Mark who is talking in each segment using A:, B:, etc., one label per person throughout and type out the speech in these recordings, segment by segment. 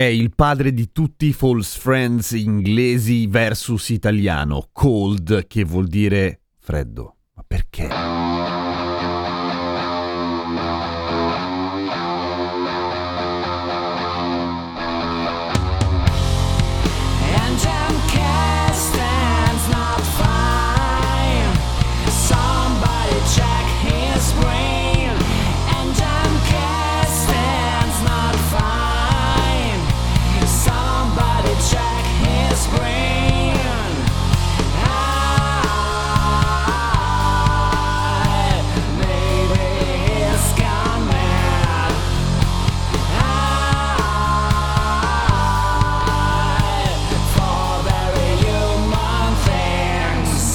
A: È il padre di tutti i false friends inglesi versus italiano, cold, che vuol dire freddo. Ma perché?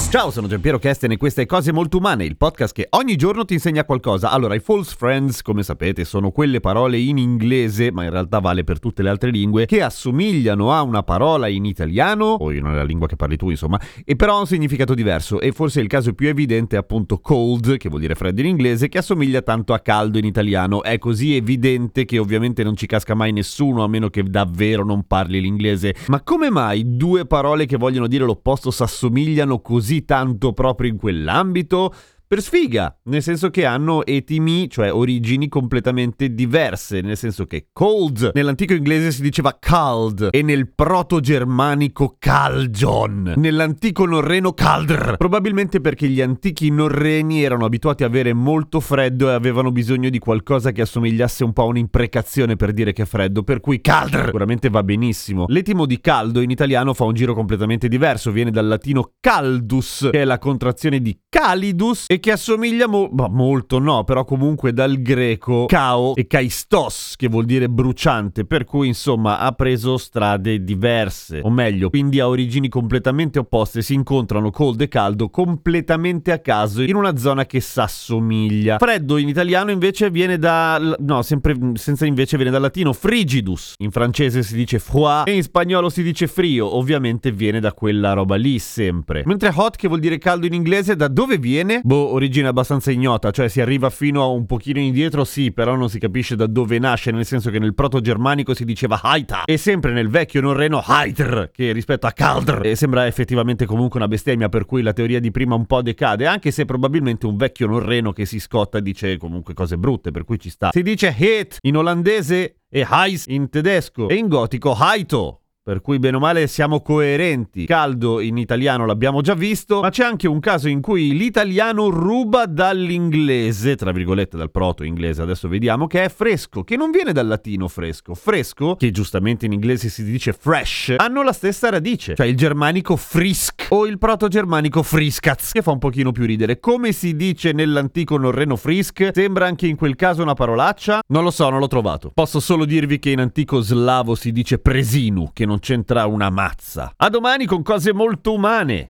A: Ciao, sono Giampiero Kesten e queste Cose Molto Umane, il podcast che ogni giorno ti insegna qualcosa. Allora, i false friends, come sapete, sono quelle parole in inglese, ma in realtà vale per tutte le altre lingue, che assomigliano a una parola in italiano, o in una lingua che parli tu, insomma, e però ha un significato diverso. E forse il caso più evidente è appunto cold, che vuol dire freddo in inglese, che assomiglia tanto a caldo in italiano. È così evidente che ovviamente non ci casca mai nessuno, a meno che davvero non parli l'inglese. Ma come mai due parole che vogliono dire l'opposto s'assomigliano così tanto proprio in quell'ambito? Per sfiga, nel senso che hanno etimi, cioè origini completamente diverse, nel senso che cold nell'antico inglese si diceva cald e nel proto-germanico calgion, nell'antico norreno caldr, probabilmente perché gli antichi norreni erano abituati a avere molto freddo e avevano bisogno di qualcosa che assomigliasse un po' a un'imprecazione per dire che è freddo, per cui caldr. Sicuramente va benissimo. L'etimo di caldo in italiano fa un giro completamente diverso, viene dal latino caldus, che è la contrazione di calidus e che assomiglia mo- ma molto no, però comunque dal greco cao e kaistos, che vuol dire bruciante, per cui insomma ha preso strade diverse, o meglio, quindi ha origini completamente opposte, si incontrano cold e caldo completamente a caso in una zona che s'assomiglia. Freddo in italiano invece viene da no, sempre senza invece viene dal latino frigidus. In francese si dice froid e in spagnolo si dice frio, ovviamente viene da quella roba lì sempre. Mentre hot che vuol dire caldo in inglese da dove viene? Boh, origine abbastanza ignota, cioè si arriva fino a un pochino indietro, sì, però non si capisce da dove nasce, nel senso che nel proto-germanico si diceva haita e sempre nel vecchio norreno haitr, che rispetto a kaldr e sembra effettivamente comunque una bestemmia, per cui la teoria di prima un po' decade, anche se probabilmente un vecchio norreno che si scotta dice comunque cose brutte, per cui ci sta. Si dice het in olandese e heis in tedesco e in gotico haito. Per cui bene o male siamo coerenti. Caldo in italiano l'abbiamo già visto, ma c'è anche un caso in cui l'italiano ruba dall'inglese, tra virgolette dal proto-inglese, adesso vediamo, che è fresco, che non viene dal latino fresco. Fresco, che giustamente in inglese si dice fresh, hanno la stessa radice, cioè il germanico frisk o il proto-germanico friskaz, che fa un pochino più ridere. Come si dice nell'antico norreno frisk? Sembra anche in quel caso una parolaccia? Non lo so, non l'ho trovato. Posso solo dirvi che in antico slavo si dice presinu, che non c'entra una mazza. A domani con cose molto umane.